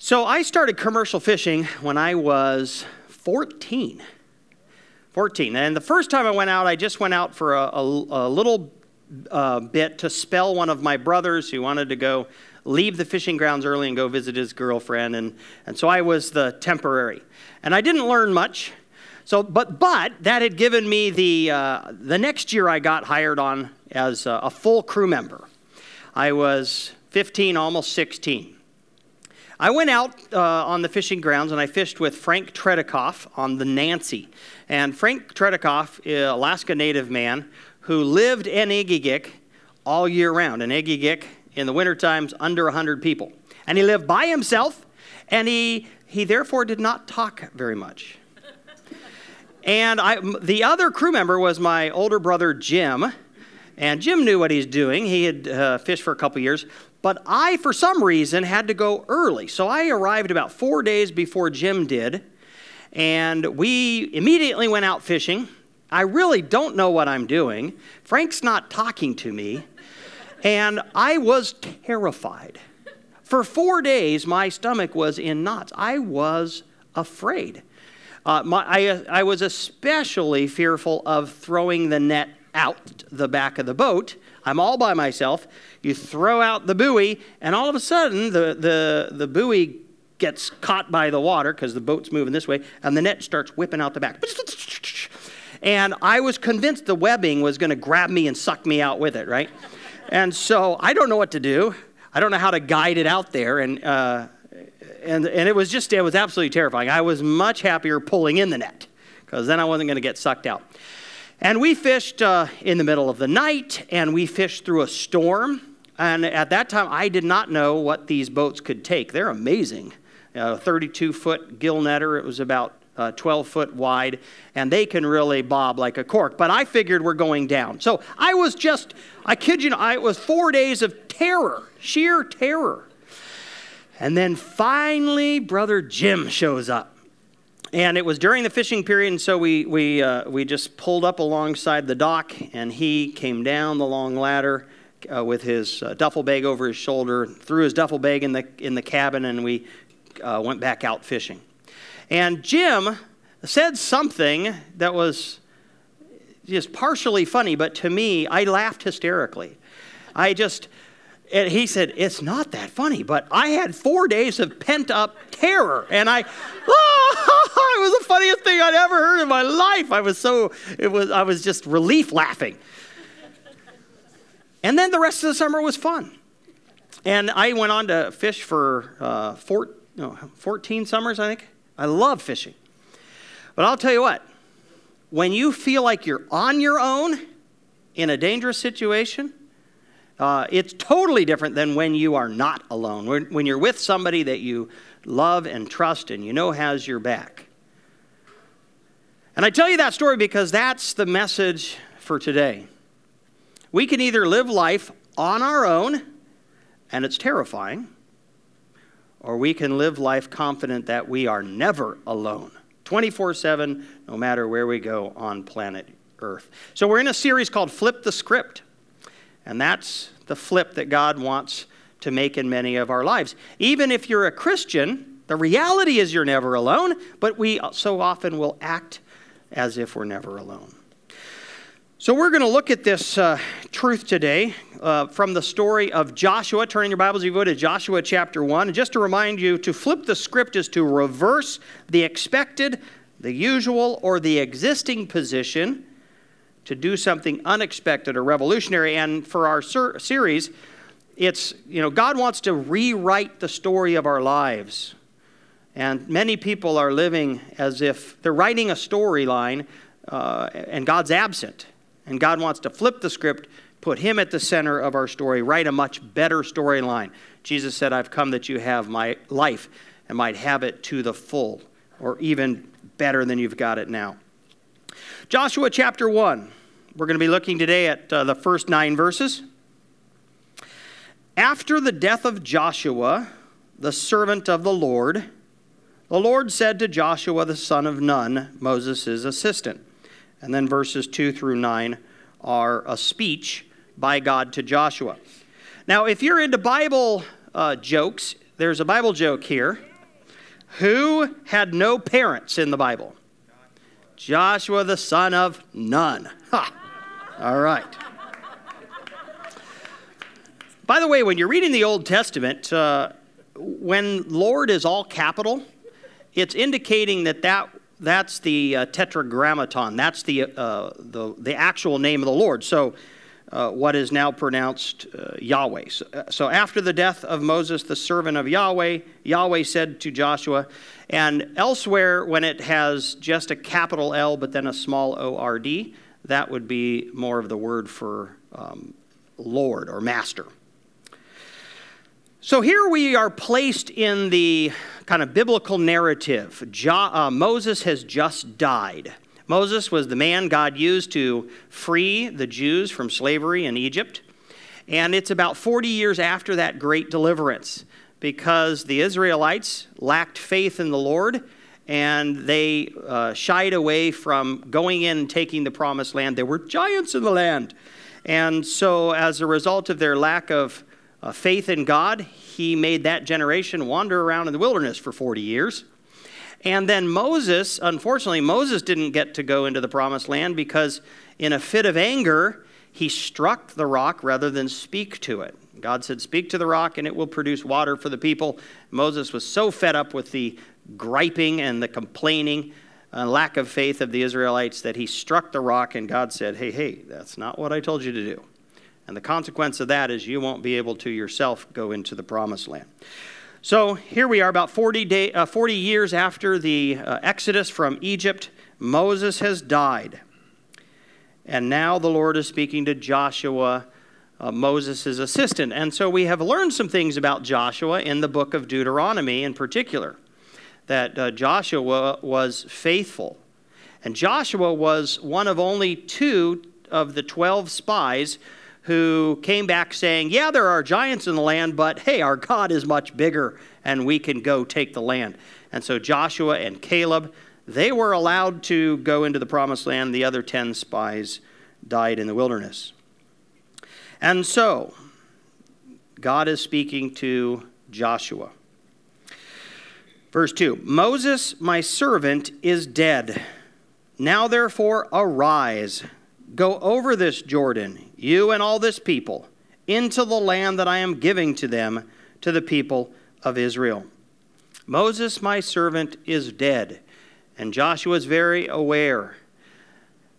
So I started commercial fishing when I was 14. 14. And the first time I went out, I just went out for a, a, a little uh, bit to spell one of my brothers who wanted to go leave the fishing grounds early and go visit his girlfriend. And, and so I was the temporary. And I didn't learn much. So, but, but that had given me the, uh, the next year I got hired on as a, a full crew member. I was 15, almost 16. I went out uh, on the fishing grounds and I fished with Frank Tredekoff on the Nancy. And Frank Tredekoff, Alaska native man who lived in Egegik all year round. In Egegik, in the winter times, under 100 people. And he lived by himself, and he, he therefore did not talk very much. and I, the other crew member was my older brother, Jim. And Jim knew what he's doing. He had uh, fished for a couple years. But I, for some reason, had to go early. So I arrived about four days before Jim did. And we immediately went out fishing. I really don't know what I'm doing. Frank's not talking to me. And I was terrified. For four days, my stomach was in knots. I was afraid. Uh, my, I, I was especially fearful of throwing the net out the back of the boat. I'm all by myself. You throw out the buoy, and all of a sudden, the, the, the buoy gets caught by the water because the boat's moving this way, and the net starts whipping out the back. And I was convinced the webbing was going to grab me and suck me out with it, right? and so I don't know what to do. I don't know how to guide it out there. And, uh, and, and it was just, it was absolutely terrifying. I was much happier pulling in the net because then I wasn't going to get sucked out. And we fished uh, in the middle of the night and we fished through a storm. And at that time, I did not know what these boats could take. They're amazing. Uh, 32 foot gill netter, it was about uh, 12 foot wide, and they can really bob like a cork. But I figured we're going down. So I was just, I kid you not, I, it was four days of terror, sheer terror. And then finally, Brother Jim shows up. And it was during the fishing period, and so we, we, uh, we just pulled up alongside the dock, and he came down the long ladder uh, with his uh, duffel bag over his shoulder, threw his duffel bag in the, in the cabin, and we uh, went back out fishing. And Jim said something that was just partially funny, but to me, I laughed hysterically. I just, and he said, It's not that funny, but I had four days of pent up terror. And I, oh, it was the funniest thing I'd ever heard in my life. I was so, it was, I was just relief laughing. And then the rest of the summer was fun. And I went on to fish for uh, four, no, 14 summers, I think. I love fishing. But I'll tell you what, when you feel like you're on your own in a dangerous situation, uh, it's totally different than when you are not alone, when, when you're with somebody that you love and trust and you know has your back. And I tell you that story because that's the message for today. We can either live life on our own, and it's terrifying, or we can live life confident that we are never alone, 24 7, no matter where we go on planet Earth. So we're in a series called Flip the Script. And that's the flip that God wants to make in many of our lives. Even if you're a Christian, the reality is you're never alone, but we so often will act as if we're never alone. So, we're going to look at this uh, truth today uh, from the story of Joshua. Turning your Bibles, if you would, to Joshua chapter 1. And just to remind you, to flip the script is to reverse the expected, the usual, or the existing position to do something unexpected or revolutionary. And for our ser- series, it's, you know, God wants to rewrite the story of our lives. And many people are living as if they're writing a storyline uh, and God's absent. And God wants to flip the script, put Him at the center of our story, write a much better storyline. Jesus said, I've come that you have my life and might have it to the full, or even better than you've got it now. Joshua chapter 1. We're going to be looking today at uh, the first nine verses. After the death of Joshua, the servant of the Lord, the Lord said to Joshua the son of Nun, Moses' assistant. And then verses 2 through 9 are a speech by God to Joshua. Now, if you're into Bible uh, jokes, there's a Bible joke here. Who had no parents in the Bible? Joshua, the son of Nun. Ha! All right. By the way, when you're reading the Old Testament, uh, when Lord is all capital, it's indicating that, that that's the uh, tetragrammaton. That's the, uh, the, the actual name of the Lord. So, uh, what is now pronounced uh, Yahweh. So, uh, so, after the death of Moses, the servant of Yahweh, Yahweh said to Joshua, and elsewhere, when it has just a capital L but then a small O R D, that would be more of the word for um, Lord or master. So here we are placed in the kind of biblical narrative. Jo- uh, Moses has just died. Moses was the man God used to free the Jews from slavery in Egypt. And it's about 40 years after that great deliverance because the Israelites lacked faith in the Lord and they uh, shied away from going in and taking the promised land. There were giants in the land. And so, as a result of their lack of uh, faith in God, he made that generation wander around in the wilderness for 40 years. And then Moses, unfortunately, Moses didn't get to go into the promised land because, in a fit of anger, he struck the rock rather than speak to it. God said, Speak to the rock and it will produce water for the people. Moses was so fed up with the griping and the complaining, uh, lack of faith of the Israelites that he struck the rock, and God said, Hey, hey, that's not what I told you to do. And the consequence of that is you won't be able to yourself go into the promised land. So here we are, about 40, day, uh, 40 years after the uh, exodus from Egypt. Moses has died. And now the Lord is speaking to Joshua, uh, Moses' assistant. And so we have learned some things about Joshua in the book of Deuteronomy in particular. That uh, Joshua was faithful. And Joshua was one of only two of the 12 spies who came back saying, Yeah, there are giants in the land, but hey, our God is much bigger and we can go take the land. And so Joshua and Caleb, they were allowed to go into the promised land. The other 10 spies died in the wilderness. And so, God is speaking to Joshua. Verse 2 Moses, my servant, is dead. Now therefore, arise Go over this Jordan, you and all this people, into the land that I am giving to them, to the people of Israel. Moses, my servant, is dead. And Joshua is very aware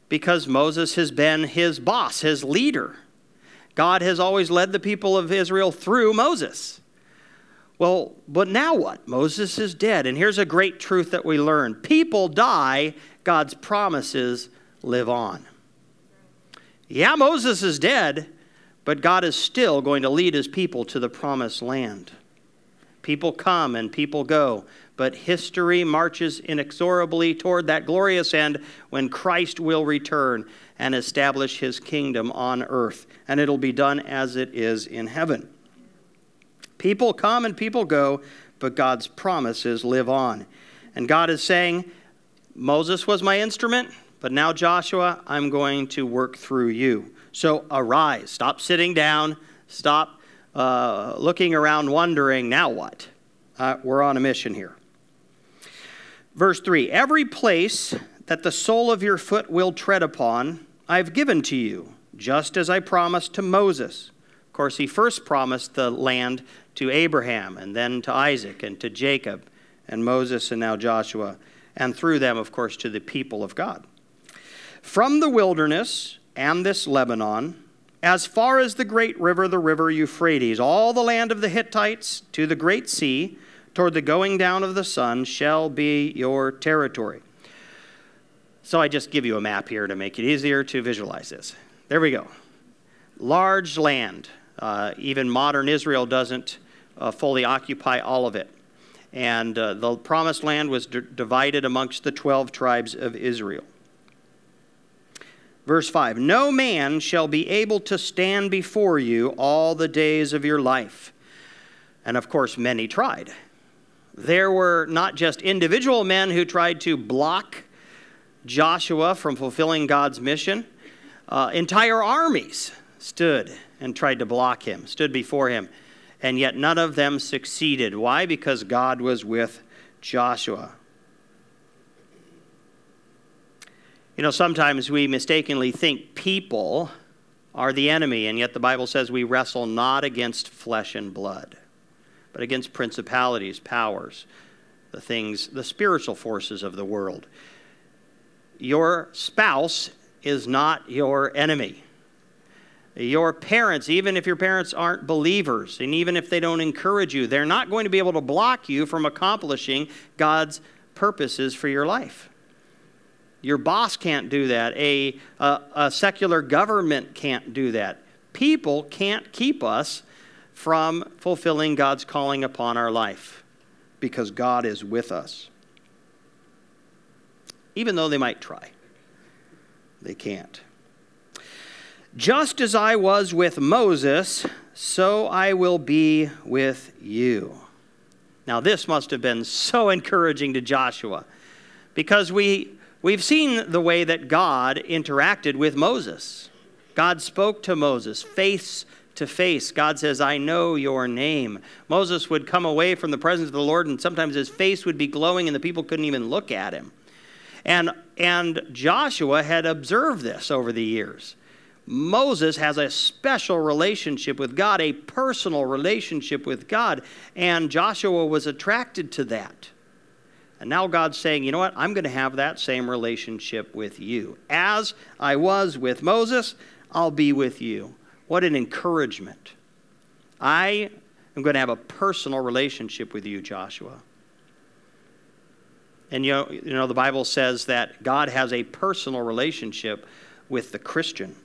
because Moses has been his boss, his leader. God has always led the people of Israel through Moses. Well, but now what? Moses is dead. And here's a great truth that we learn people die, God's promises live on. Yeah, Moses is dead, but God is still going to lead his people to the promised land. People come and people go, but history marches inexorably toward that glorious end when Christ will return and establish his kingdom on earth, and it'll be done as it is in heaven. People come and people go, but God's promises live on. And God is saying, Moses was my instrument, but now, Joshua, I'm going to work through you. So arise. Stop sitting down. Stop uh, looking around wondering, now what? Uh, we're on a mission here. Verse 3 Every place that the sole of your foot will tread upon, I've given to you, just as I promised to Moses. Of course, he first promised the land to Abraham, and then to Isaac, and to Jacob, and Moses, and now Joshua, and through them, of course, to the people of God. From the wilderness and this Lebanon, as far as the great river, the river Euphrates, all the land of the Hittites to the great sea, toward the going down of the sun, shall be your territory. So I just give you a map here to make it easier to visualize this. There we go. Large land. Uh, even modern Israel doesn't uh, fully occupy all of it. And uh, the promised land was d- divided amongst the 12 tribes of Israel. Verse 5 No man shall be able to stand before you all the days of your life. And of course, many tried. There were not just individual men who tried to block Joshua from fulfilling God's mission, uh, entire armies stood and tried to block him, stood before him. and yet none of them succeeded. Why? Because God was with Joshua. You know, sometimes we mistakenly think people are the enemy, and yet the Bible says we wrestle not against flesh and blood, but against principalities, powers, the things, the spiritual forces of the world. Your spouse is not your enemy. Your parents, even if your parents aren't believers, and even if they don't encourage you, they're not going to be able to block you from accomplishing God's purposes for your life. Your boss can't do that. A, a, a, secular government can't do that. People can't keep us from fulfilling God's calling upon our life because God is with us. Even though they might try, they can't. Just as I was with Moses, so I will be with you. Now, this must have been so encouraging to Joshua because we, we've seen the way that God interacted with Moses. God spoke to Moses face to face. God says, I know your name. Moses would come away from the presence of the Lord, and sometimes his face would be glowing, and the people couldn't even look at him. And, and Joshua had observed this over the years. Moses has a special relationship with God, a personal relationship with God, and Joshua was attracted to that. And now God's saying, you know what? I'm going to have that same relationship with you. As I was with Moses, I'll be with you. What an encouragement. I am going to have a personal relationship with you, Joshua. And you know, you know, the Bible says that God has a personal relationship with the Christian.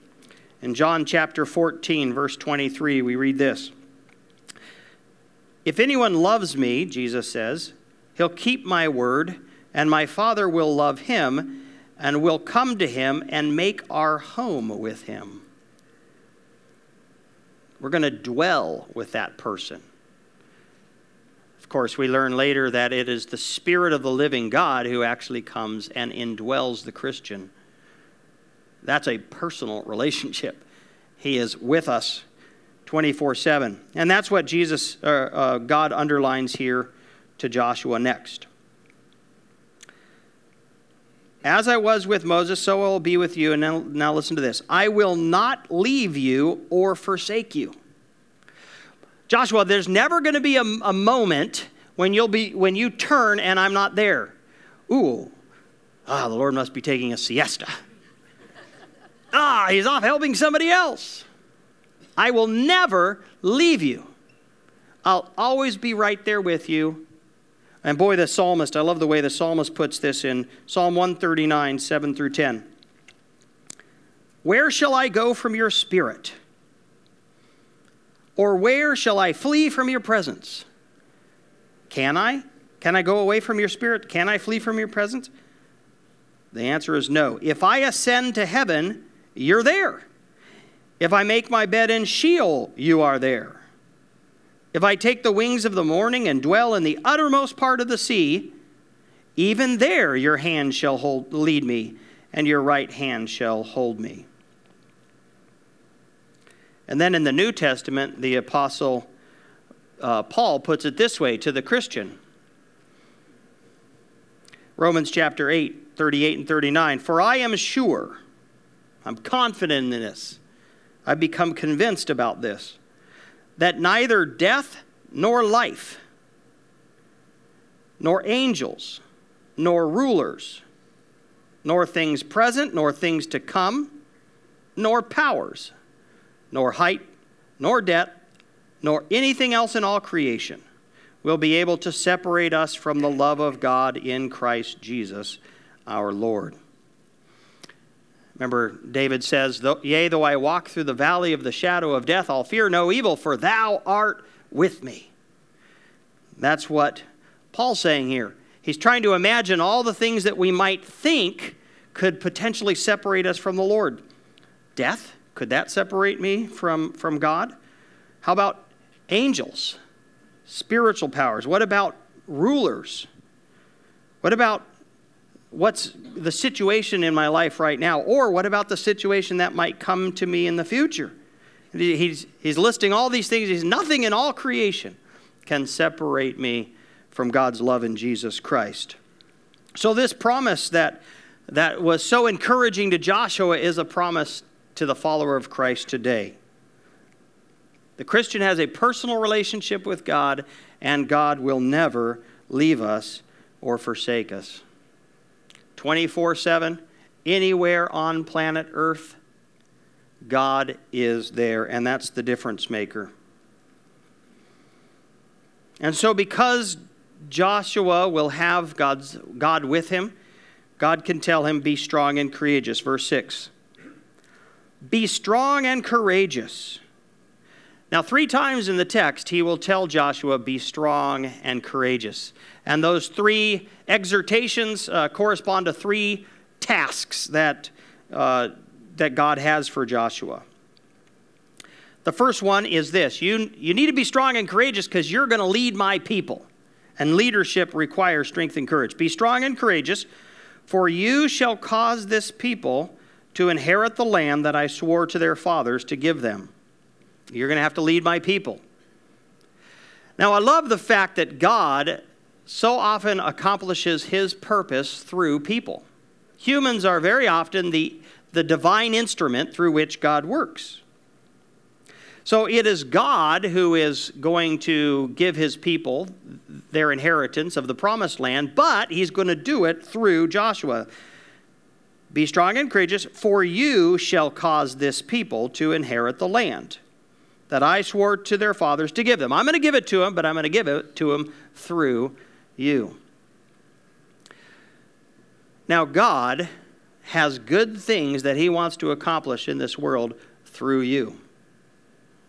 In John chapter 14, verse 23, we read this If anyone loves me, Jesus says, he'll keep my word, and my Father will love him, and will come to him and make our home with him. We're going to dwell with that person. Of course, we learn later that it is the Spirit of the living God who actually comes and indwells the Christian. That's a personal relationship. He is with us 24 7. And that's what Jesus, uh, uh, God underlines here to Joshua next. As I was with Moses, so I will be with you. And now, now listen to this I will not leave you or forsake you. Joshua, there's never going to be a, a moment when you'll be when you turn and I'm not there. Ooh, ah, the Lord must be taking a siesta. Ah, he's off helping somebody else. I will never leave you. I'll always be right there with you. And boy, the psalmist, I love the way the psalmist puts this in Psalm 139, 7 through 10. Where shall I go from your spirit? Or where shall I flee from your presence? Can I? Can I go away from your spirit? Can I flee from your presence? The answer is no. If I ascend to heaven, you're there. If I make my bed in Sheol, you are there. If I take the wings of the morning and dwell in the uttermost part of the sea, even there your hand shall hold, lead me, and your right hand shall hold me. And then in the New Testament, the Apostle uh, Paul puts it this way to the Christian Romans chapter 8, 38 and 39. For I am sure I'm confident in this. I've become convinced about this that neither death nor life, nor angels, nor rulers, nor things present, nor things to come, nor powers, nor height, nor depth, nor anything else in all creation will be able to separate us from the love of God in Christ Jesus our Lord. Remember, David says, Yea, though I walk through the valley of the shadow of death, I'll fear no evil, for thou art with me. That's what Paul's saying here. He's trying to imagine all the things that we might think could potentially separate us from the Lord. Death, could that separate me from, from God? How about angels, spiritual powers? What about rulers? What about what's the situation in my life right now? Or what about the situation that might come to me in the future? He's, he's listing all these things. He's nothing in all creation can separate me from God's love in Jesus Christ. So, this promise that, that was so encouraging to Joshua is a promise to the follower of Christ today. The Christian has a personal relationship with God, and God will never leave us or forsake us. 24 7, anywhere on planet Earth, God is there, and that's the difference maker. And so, because Joshua will have God's, God with him, God can tell him, Be strong and courageous. Verse 6. Be strong and courageous. Now, three times in the text, he will tell Joshua, Be strong and courageous. And those three exhortations uh, correspond to three tasks that, uh, that God has for Joshua. The first one is this you, you need to be strong and courageous because you're going to lead my people. And leadership requires strength and courage. Be strong and courageous, for you shall cause this people to inherit the land that I swore to their fathers to give them. You're going to have to lead my people. Now, I love the fact that God so often accomplishes his purpose through people. Humans are very often the, the divine instrument through which God works. So it is God who is going to give his people their inheritance of the promised land, but he's going to do it through Joshua. Be strong and courageous, for you shall cause this people to inherit the land that I swore to their fathers to give them. I'm going to give it to them, but I'm going to give it to them through you. Now, God has good things that He wants to accomplish in this world through you.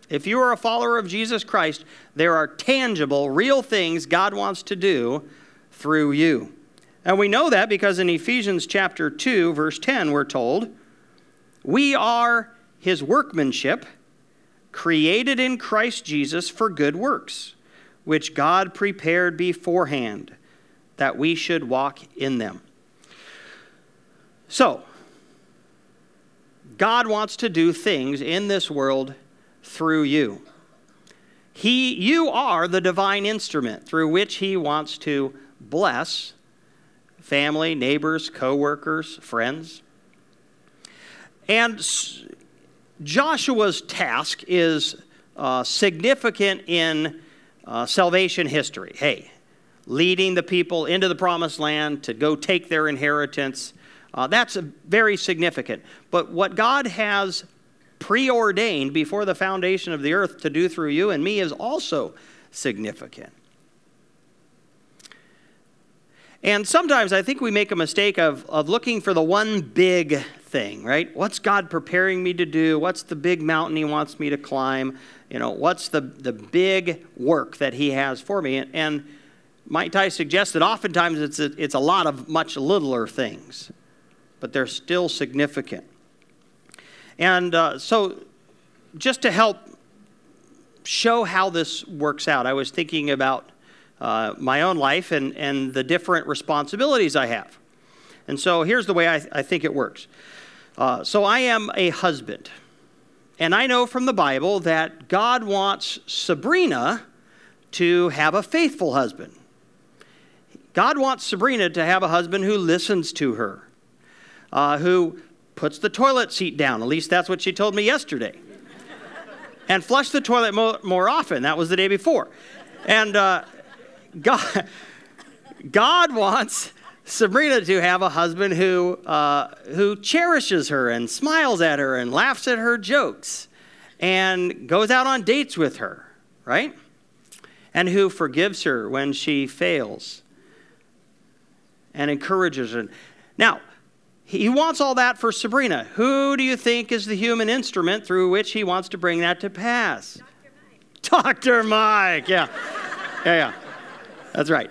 If you are a follower of Jesus Christ, there are tangible, real things God wants to do through you. And we know that because in Ephesians chapter 2, verse 10, we're told, We are his workmanship, created in Christ Jesus for good works, which God prepared beforehand that we should walk in them. So, God wants to do things in this world through you. He, you are the divine instrument through which He wants to bless family, neighbors, co-workers, friends. And Joshua's task is uh, significant in uh, salvation history. Hey, leading the people into the promised land to go take their inheritance. Uh, that's very significant. But what God has preordained before the foundation of the earth to do through you and me is also significant. And sometimes I think we make a mistake of, of looking for the one big thing, right? What's God preparing me to do? What's the big mountain He wants me to climb? You know, what's the, the big work that He has for me? And, and might I suggest that oftentimes it's a, it's a lot of much littler things, but they're still significant. And uh, so, just to help show how this works out, I was thinking about uh, my own life and, and the different responsibilities I have. And so, here's the way I, I think it works. Uh, so, I am a husband. And I know from the Bible that God wants Sabrina to have a faithful husband. God wants Sabrina to have a husband who listens to her, uh, who puts the toilet seat down. At least that's what she told me yesterday. and flush the toilet more, more, often. That was the day before. And uh, God, God wants Sabrina to have a husband who, uh, who cherishes her and smiles at her and laughs at her jokes and goes out on dates with her, right? And who forgives her when she fails and encourages her. Now, he wants all that for Sabrina. Who do you think is the human instrument through which he wants to bring that to pass? Dr. Mike. Dr. Mike, yeah. Yeah, yeah. That's right.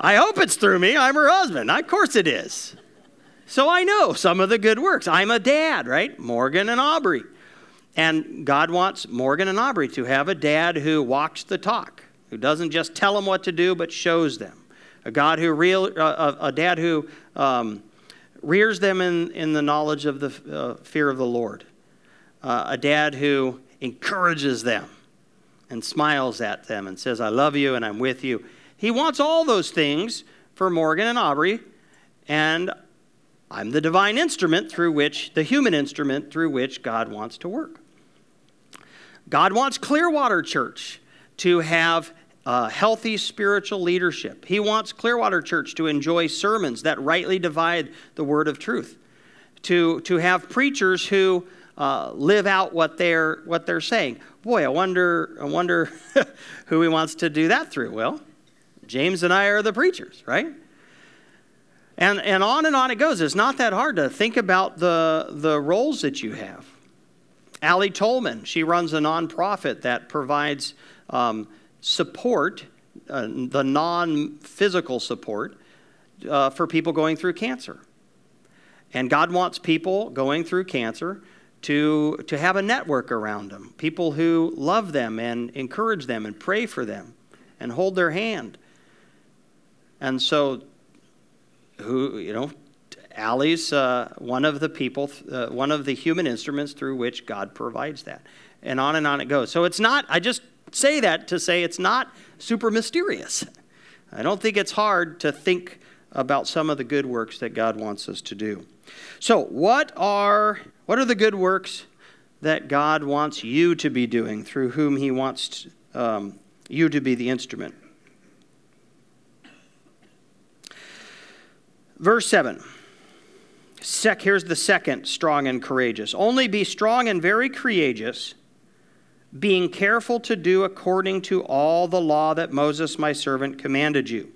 I hope it's through me. I'm her husband. Of course it is. So I know some of the good works. I'm a dad, right? Morgan and Aubrey. And God wants Morgan and Aubrey to have a dad who walks the talk, who doesn't just tell them what to do, but shows them. A God who real, uh, a dad who um, rears them in, in the knowledge of the uh, fear of the Lord. Uh, a dad who encourages them and smiles at them and says, I love you and I'm with you. He wants all those things for Morgan and Aubrey, and I'm the divine instrument through which, the human instrument through which God wants to work. God wants Clearwater Church to have uh, healthy spiritual leadership. He wants Clearwater Church to enjoy sermons that rightly divide the word of truth, to, to have preachers who uh, live out what they're, what they're saying. Boy, I wonder, I wonder who he wants to do that through. Well, James and I are the preachers, right? And, and on and on it goes. It's not that hard to think about the, the roles that you have. Allie Tolman, she runs a nonprofit that provides um, support, uh, the non physical support, uh, for people going through cancer. And God wants people going through cancer to, to have a network around them, people who love them and encourage them and pray for them and hold their hand. And so, who, you know, Allie's uh, one of the people, uh, one of the human instruments through which God provides that. And on and on it goes. So it's not, I just say that to say it's not super mysterious. I don't think it's hard to think about some of the good works that God wants us to do. So, what are what are the good works that God wants you to be doing through whom He wants um, you to be the instrument? Verse 7. Sec, here's the second strong and courageous. Only be strong and very courageous, being careful to do according to all the law that Moses, my servant, commanded you.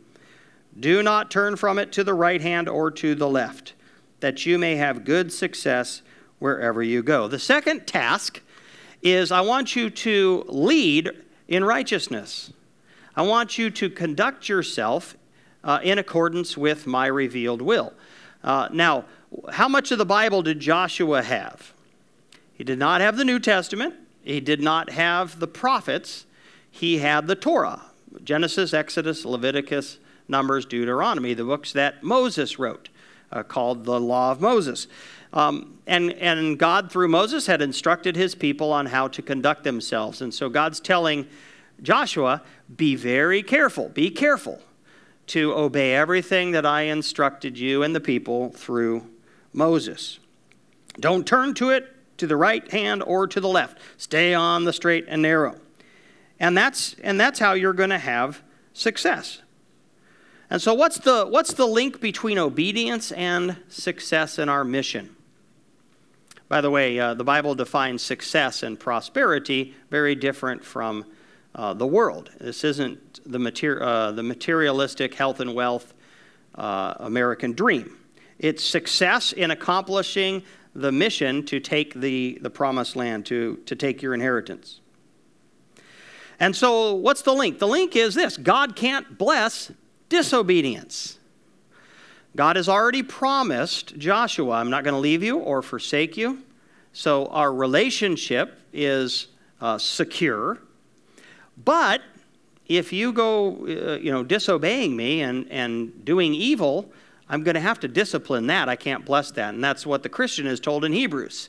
Do not turn from it to the right hand or to the left, that you may have good success wherever you go. The second task is I want you to lead in righteousness. I want you to conduct yourself uh, in accordance with my revealed will. Uh, now, how much of the Bible did Joshua have? He did not have the New Testament, he did not have the prophets, he had the Torah Genesis, Exodus, Leviticus, Numbers, Deuteronomy, the books that Moses wrote, uh, called the Law of Moses. Um, and, and God, through Moses, had instructed his people on how to conduct themselves. And so God's telling Joshua, be very careful, be careful to obey everything that I instructed you and the people through Moses. Don't turn to it to the right hand or to the left. Stay on the straight and narrow. And that's, and that's how you're going to have success. And so, what's the, what's the link between obedience and success in our mission? By the way, uh, the Bible defines success and prosperity very different from uh, the world. This isn't the, mater- uh, the materialistic health and wealth uh, American dream. It's success in accomplishing the mission to take the, the promised land, to, to take your inheritance. And so, what's the link? The link is this God can't bless disobedience. God has already promised Joshua, I'm not going to leave you or forsake you. So, our relationship is uh, secure. But if you go, uh, you know, disobeying me and, and doing evil, I'm going to have to discipline that. I can't bless that. And that's what the Christian is told in Hebrews.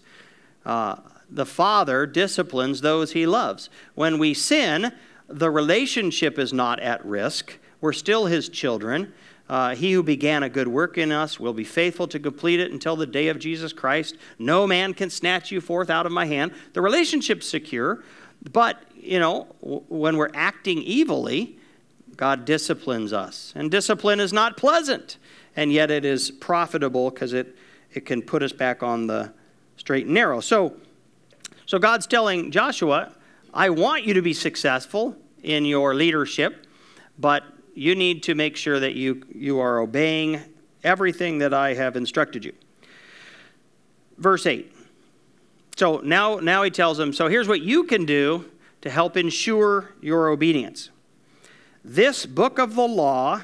Uh, the Father disciplines those he loves. When we sin, the relationship is not at risk. We're still his children. Uh, he who began a good work in us will be faithful to complete it until the day of Jesus Christ. No man can snatch you forth out of my hand. The relationship's secure, but, you know, when we're acting evilly, God disciplines us. And discipline is not pleasant and yet it is profitable because it, it can put us back on the straight and narrow. So, so God's telling Joshua, I want you to be successful in your leadership, but you need to make sure that you, you are obeying everything that I have instructed you. Verse 8. So now, now he tells them, so here's what you can do to help ensure your obedience. This book of the law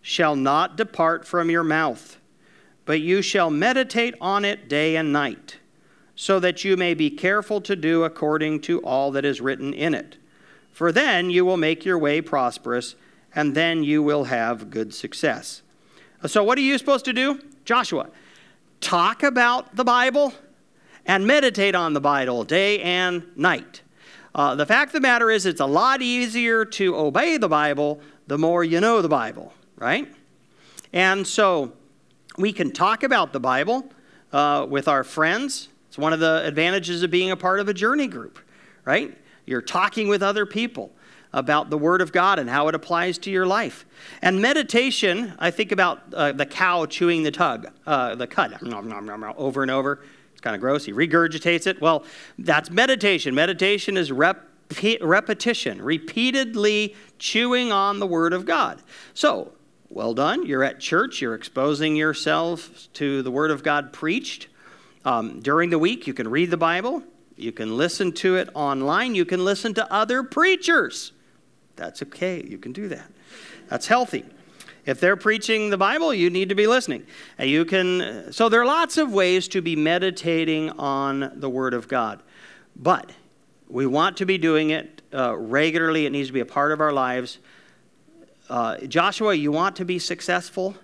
shall not depart from your mouth, but you shall meditate on it day and night, so that you may be careful to do according to all that is written in it. For then you will make your way prosperous, and then you will have good success. So, what are you supposed to do? Joshua, talk about the Bible and meditate on the Bible day and night. Uh, the fact of the matter is, it's a lot easier to obey the Bible the more you know the Bible, right? And so we can talk about the Bible uh, with our friends. It's one of the advantages of being a part of a journey group, right? You're talking with other people about the Word of God and how it applies to your life. And meditation, I think about uh, the cow chewing the tug, uh, the cud, over and over. Kind of gross. He regurgitates it. Well, that's meditation. Meditation is rep- repetition, repeatedly chewing on the Word of God. So, well done. You're at church, you're exposing yourself to the Word of God preached. Um, during the week, you can read the Bible, you can listen to it online, you can listen to other preachers. That's okay, you can do that. That's healthy. If they're preaching the Bible, you need to be listening. You can so there are lots of ways to be meditating on the Word of God. But we want to be doing it uh, regularly. It needs to be a part of our lives. Uh, Joshua, you want to be successful?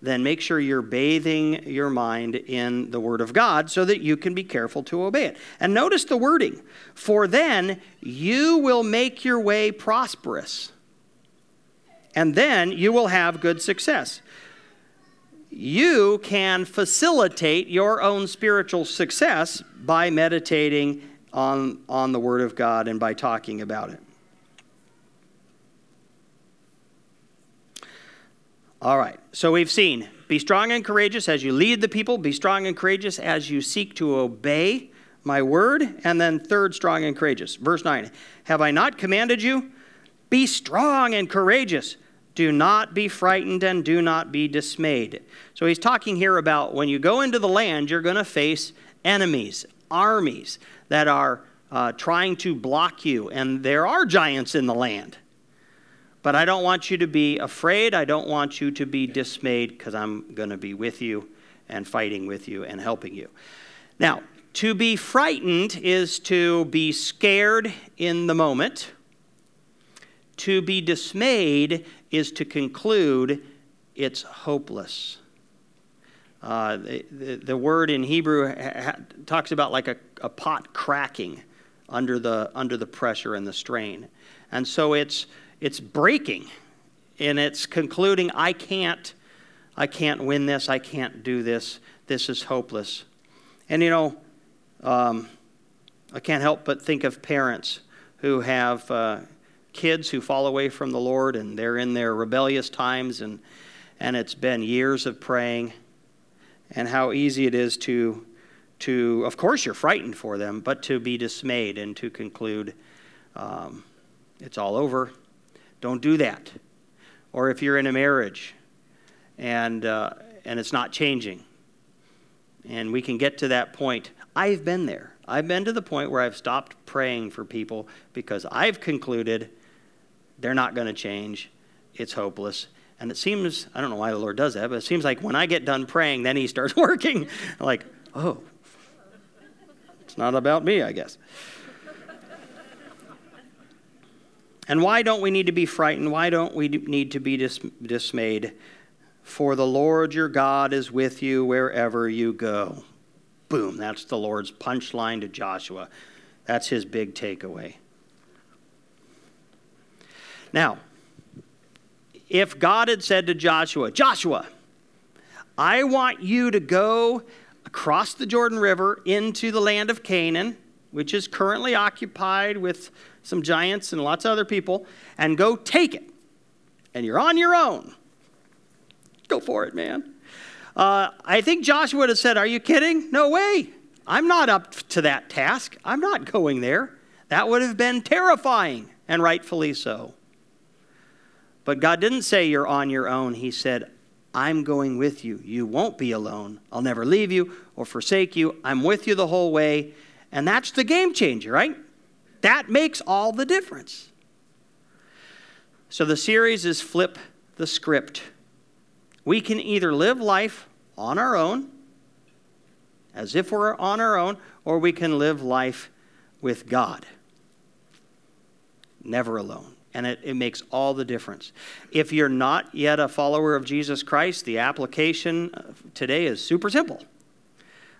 Then make sure you're bathing your mind in the Word of God so that you can be careful to obey it. And notice the wording For then you will make your way prosperous and then you will have good success. You can facilitate your own spiritual success by meditating on, on the Word of God and by talking about it. All right, so we've seen be strong and courageous as you lead the people, be strong and courageous as you seek to obey my word, and then third, strong and courageous. Verse 9 Have I not commanded you? Be strong and courageous. Do not be frightened and do not be dismayed. So he's talking here about when you go into the land, you're going to face enemies, armies that are uh, trying to block you. And there are giants in the land. But I don't want you to be afraid. I don't want you to be dismayed because I'm going to be with you and fighting with you and helping you. Now, to be frightened is to be scared in the moment. To be dismayed is to conclude it's hopeless. Uh, the, the, the, word in Hebrew ha- talks about like a, a pot cracking under the, under the pressure and the strain. And so it's, it's breaking and it's concluding, I can't, I can't win this, I can't do this, this is hopeless. And you know, um, I can't help but think of parents who have uh, kids who fall away from the Lord and they're in their rebellious times and, and it's been years of praying and how easy it is to, to, of course, you're frightened for them, but to be dismayed and to conclude um, it's all over. Don't do that. Or if you're in a marriage and, uh, and it's not changing, and we can get to that point. I've been there. I've been to the point where I've stopped praying for people because I've concluded they're not going to change. It's hopeless. And it seems, I don't know why the Lord does that, but it seems like when I get done praying, then He starts working. like, oh, it's not about me, I guess. and why don't we need to be frightened? Why don't we need to be dis- dismayed? For the Lord your God is with you wherever you go. Boom, that's the Lord's punchline to Joshua. That's his big takeaway. Now, if God had said to Joshua, Joshua, I want you to go across the Jordan River into the land of Canaan, which is currently occupied with some giants and lots of other people, and go take it. And you're on your own. Go for it, man. Uh, I think Joshua would have said, Are you kidding? No way. I'm not up to that task. I'm not going there. That would have been terrifying, and rightfully so. But God didn't say you're on your own. He said, I'm going with you. You won't be alone. I'll never leave you or forsake you. I'm with you the whole way. And that's the game changer, right? That makes all the difference. So the series is Flip the Script. We can either live life on our own, as if we're on our own, or we can live life with God, never alone and it, it makes all the difference. If you're not yet a follower of Jesus Christ, the application today is super simple.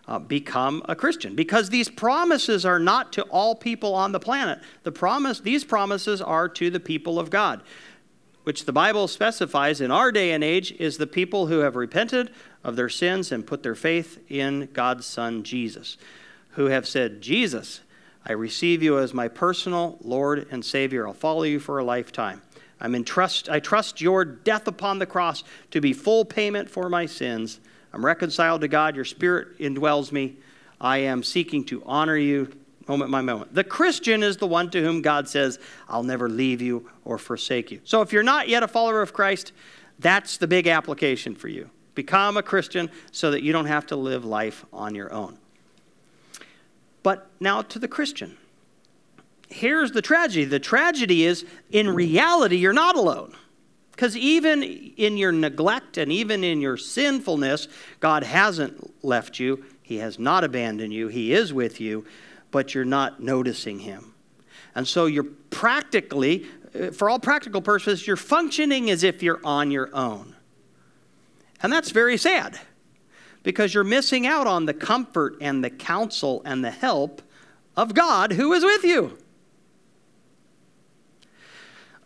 uh, become a Christian because these promises are not to all people on the planet. The promise, these promises are to the people of God, which the Bible specifies in our day and age is the people who have repented of their sins and put their faith in God's Son Jesus, who have said, Jesus, I receive you as my personal Lord and Savior. I'll follow you for a lifetime. I'm in trust, I trust your death upon the cross to be full payment for my sins I'm reconciled to God. Your spirit indwells me. I am seeking to honor you moment by moment. The Christian is the one to whom God says, I'll never leave you or forsake you. So if you're not yet a follower of Christ, that's the big application for you. Become a Christian so that you don't have to live life on your own. But now to the Christian. Here's the tragedy the tragedy is, in reality, you're not alone. Because even in your neglect and even in your sinfulness, God hasn't left you. He has not abandoned you. He is with you, but you're not noticing Him. And so you're practically, uh, for all practical purposes, you're functioning as if you're on your own. And that's very sad because you're missing out on the comfort and the counsel and the help of God who is with you.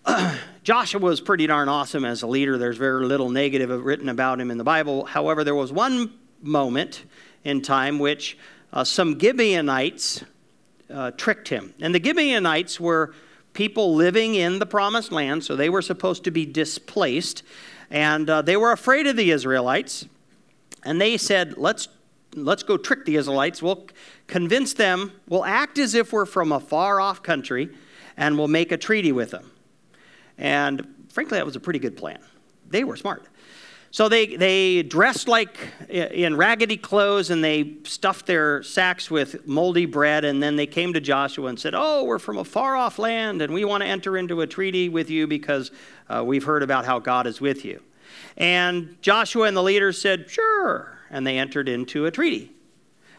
Joshua was pretty darn awesome as a leader. There's very little negative written about him in the Bible. However, there was one moment in time which uh, some Gibeonites uh, tricked him. And the Gibeonites were people living in the promised land, so they were supposed to be displaced. And uh, they were afraid of the Israelites. And they said, let's, let's go trick the Israelites. We'll convince them, we'll act as if we're from a far off country, and we'll make a treaty with them. And frankly, that was a pretty good plan. They were smart. So they, they dressed like in raggedy clothes and they stuffed their sacks with moldy bread. And then they came to Joshua and said, Oh, we're from a far off land and we want to enter into a treaty with you because uh, we've heard about how God is with you. And Joshua and the leaders said, Sure. And they entered into a treaty.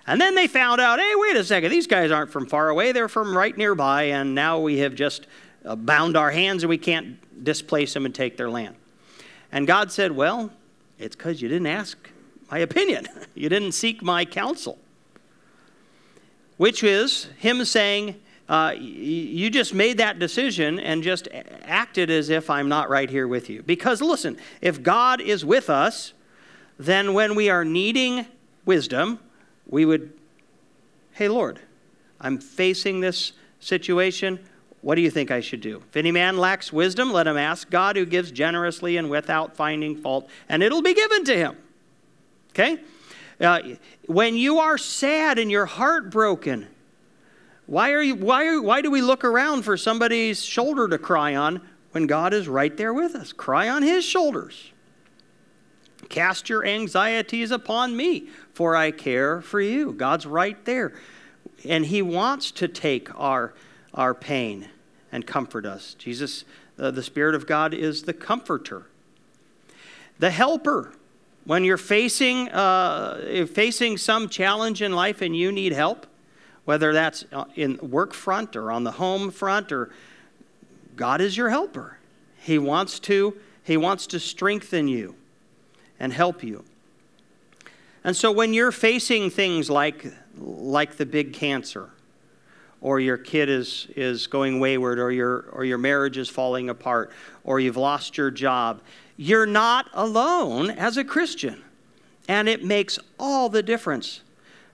And then they found out, hey, wait a second, these guys aren't from far away, they're from right nearby, and now we have just uh, bound our hands and we can't displace them and take their land. And God said, Well, it's because you didn't ask my opinion, you didn't seek my counsel. Which is Him saying, uh, you just made that decision and just acted as if I'm not right here with you. Because listen, if God is with us, then when we are needing wisdom, we would, hey, Lord, I'm facing this situation. What do you think I should do? If any man lacks wisdom, let him ask God who gives generously and without finding fault, and it'll be given to him. Okay? Uh, when you are sad and your heart broken, why, are you, why, are, why do we look around for somebody's shoulder to cry on when God is right there with us? Cry on his shoulders. Cast your anxieties upon me, for I care for you. God's right there. And he wants to take our, our pain and comfort us. Jesus, uh, the Spirit of God, is the comforter, the helper. When you're facing, uh, facing some challenge in life and you need help, whether that's uh, in work front or on the home front, or God is your helper. He wants to, he wants to strengthen you and help you. And so when you're facing things like, like the big cancer, or your kid is, is going wayward, or your, or your marriage is falling apart, or you've lost your job. You're not alone as a Christian. And it makes all the difference.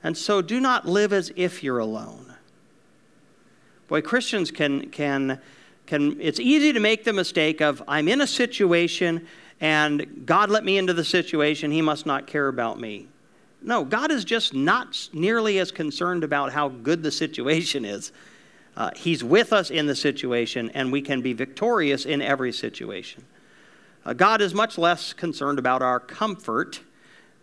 And so do not live as if you're alone. Boy, Christians can, can, can, it's easy to make the mistake of, I'm in a situation and God let me into the situation, He must not care about me. No, God is just not nearly as concerned about how good the situation is. Uh, he's with us in the situation, and we can be victorious in every situation. Uh, God is much less concerned about our comfort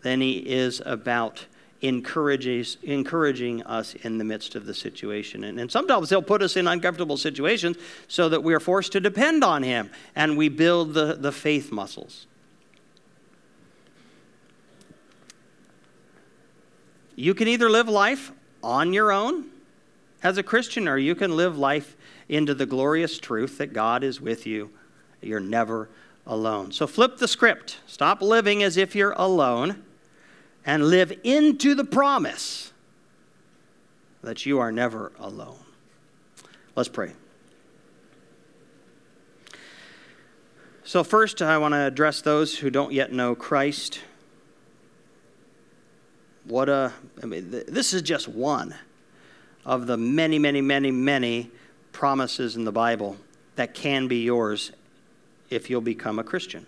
than He is about encouraging us in the midst of the situation. And, and sometimes He'll put us in uncomfortable situations so that we are forced to depend on Him and we build the, the faith muscles. You can either live life on your own as a Christian, or you can live life into the glorious truth that God is with you. You're never alone. So flip the script. Stop living as if you're alone and live into the promise that you are never alone. Let's pray. So, first, I want to address those who don't yet know Christ. What a, I mean, this is just one of the many, many, many, many promises in the Bible that can be yours if you'll become a Christian.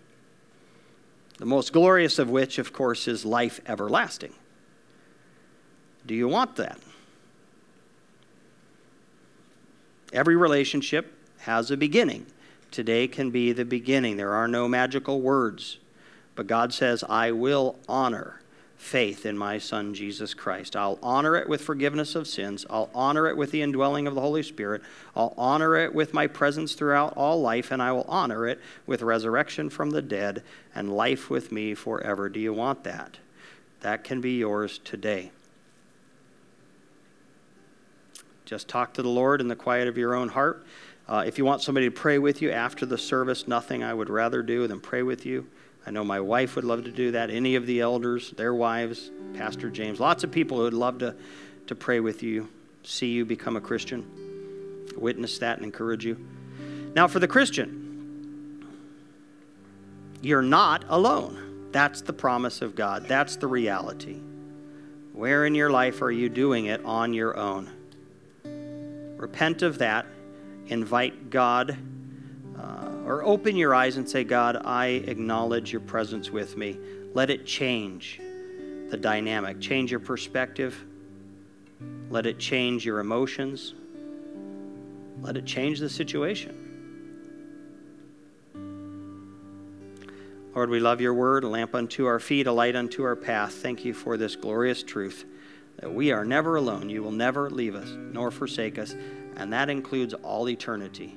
The most glorious of which, of course, is life everlasting. Do you want that? Every relationship has a beginning. Today can be the beginning. There are no magical words. But God says, I will honor faith in my Son, Jesus Christ. I'll honor it with forgiveness of sins. I'll honor it with the indwelling of the Holy Spirit. I'll honor it with my presence throughout all life, and I will honor it with resurrection from the dead and life with me forever. Do you want that? That can be yours today. Just talk to the Lord in the quiet of your own heart. Uh, if you want somebody to pray with you after the service, nothing I would rather do than pray with you. I know my wife would love to do that. Any of the elders, their wives, Pastor James, lots of people who would love to, to pray with you, see you become a Christian, witness that and encourage you. Now, for the Christian, you're not alone. That's the promise of God, that's the reality. Where in your life are you doing it on your own? Repent of that, invite God or open your eyes and say, God, I acknowledge your presence with me. Let it change the dynamic, change your perspective, let it change your emotions, let it change the situation. Lord, we love your word, a lamp unto our feet, a light unto our path. Thank you for this glorious truth that we are never alone. You will never leave us nor forsake us, and that includes all eternity.